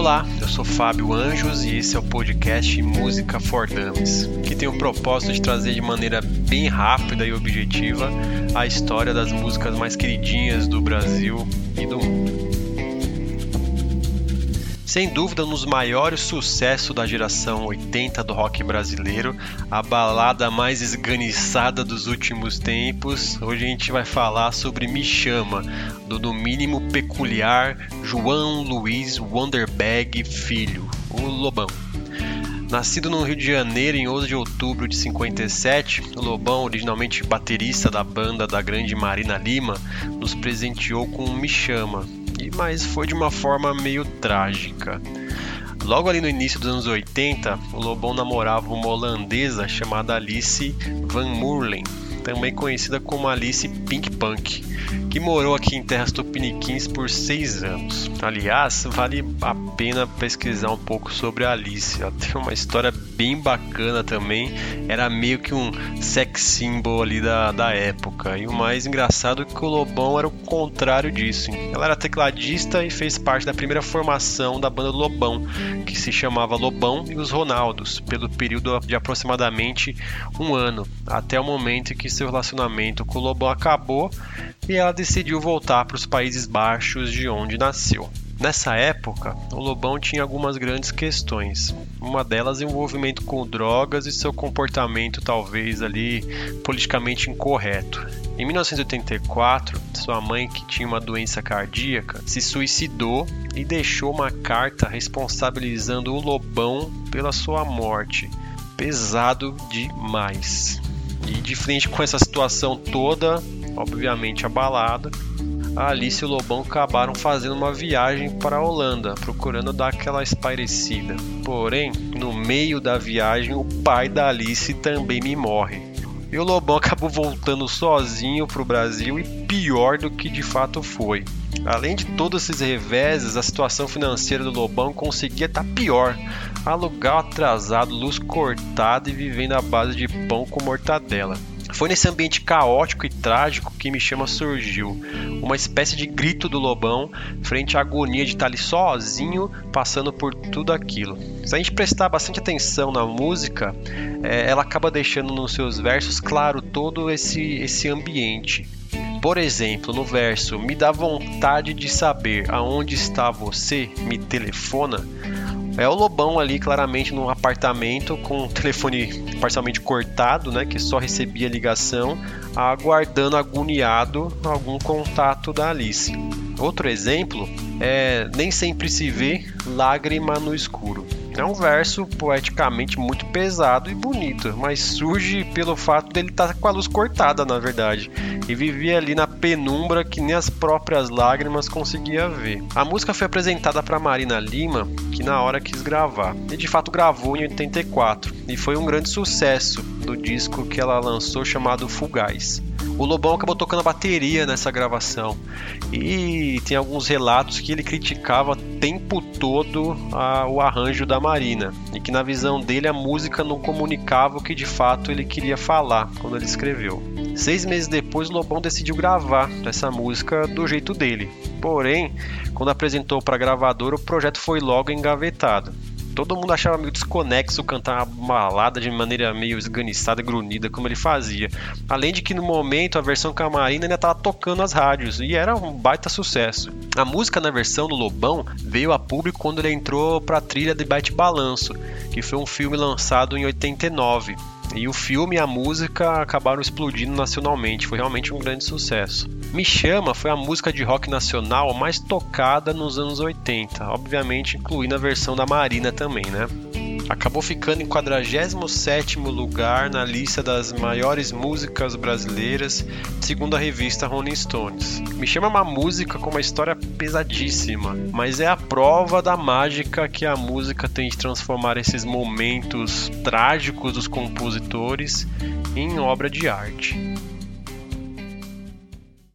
Olá, eu sou Fábio Anjos e esse é o podcast Música for Dummies, que tem o propósito de trazer de maneira bem rápida e objetiva a história das músicas mais queridinhas do Brasil e do mundo. Sem dúvida, um dos maiores sucessos da geração 80 do rock brasileiro, a balada mais esganiçada dos últimos tempos. Hoje a gente vai falar sobre Me Chama, do no mínimo peculiar João Luiz Wonderbag Filho, o Lobão. Nascido no Rio de Janeiro em 11 de outubro de 57, o Lobão, originalmente baterista da banda da grande Marina Lima, nos presenteou com Me Chama, mas foi de uma forma meio trágica. Logo ali no início dos anos 80, o Lobão namorava uma holandesa chamada Alice Van Moerlen, também conhecida como Alice Pink Punk, que morou aqui em terras tupiniquins por seis anos. Aliás, vale a pena pesquisar um pouco sobre a Alice. Ela tem uma história bem bacana também. Era meio que um sex symbol ali da, da época. E o mais engraçado é que o Lobão era o contrário disso. Ela era tecladista e fez parte da primeira formação da banda Lobão, que se chamava Lobão e os Ronaldos, pelo período de aproximadamente um ano, até o momento em que seu relacionamento com o Lobão acabou e ela decidiu voltar para os Países Baixos de onde nasceu. Nessa época, o Lobão tinha algumas grandes questões. Uma delas envolvimento com drogas e seu comportamento talvez ali politicamente incorreto. Em 1984, sua mãe, que tinha uma doença cardíaca, se suicidou e deixou uma carta responsabilizando o Lobão pela sua morte. Pesado demais. E de frente com essa situação toda, obviamente abalada, a Alice e o Lobão acabaram fazendo uma viagem para a Holanda, procurando dar aquela espairecida. Porém, no meio da viagem, o pai da Alice também me morre. E o Lobão acabou voltando sozinho para o Brasil e pior do que de fato foi. Além de todos esses reveses, a situação financeira do Lobão conseguia estar pior. Aluguel atrasado, luz cortada e vivendo à base de pão com mortadela. Foi nesse ambiente caótico e trágico que Me Chama surgiu, uma espécie de grito do Lobão frente à agonia de estar ali sozinho, passando por tudo aquilo. Se a gente prestar bastante atenção na música, é, ela acaba deixando nos seus versos claro todo esse, esse ambiente. Por exemplo, no verso Me dá vontade de saber aonde está você, me telefona. É o Lobão ali, claramente, num apartamento com o telefone parcialmente cortado, né? Que só recebia ligação, aguardando agoniado algum contato da Alice. Outro exemplo é Nem sempre se vê lágrima no escuro. É um verso poeticamente muito pesado e bonito, mas surge pelo fato dele estar tá com a luz cortada, na verdade, e vivia ali na penumbra que nem as próprias lágrimas conseguia ver. A música foi apresentada para Marina Lima, que na hora quis gravar, e de fato gravou em 84, e foi um grande sucesso do disco que ela lançou chamado Fugaz. O Lobão acabou tocando a bateria nessa gravação e tem alguns relatos que ele criticava o tempo todo a, o arranjo da Marina e que na visão dele a música não comunicava o que de fato ele queria falar quando ele escreveu. Seis meses depois, o Lobão decidiu gravar essa música do jeito dele. Porém, quando apresentou para a gravadora, o projeto foi logo engavetado todo mundo achava meio desconexo cantar uma balada de maneira meio esganiçada, grunhida, como ele fazia. Além de que no momento a versão camarina ainda estava tocando nas rádios e era um baita sucesso. A música na versão do Lobão veio a público quando ele entrou para a trilha de Bate Balanço, que foi um filme lançado em 89. E o filme e a música acabaram explodindo nacionalmente, foi realmente um grande sucesso. Me Chama foi a música de rock nacional mais tocada nos anos 80, obviamente incluindo a versão da Marina também, né? Acabou ficando em 47º lugar na lista das maiores músicas brasileiras, segundo a revista Rolling Stones. Me chama uma música com uma história pesadíssima, mas é a prova da mágica que a música tem de transformar esses momentos trágicos dos compositores em obra de arte.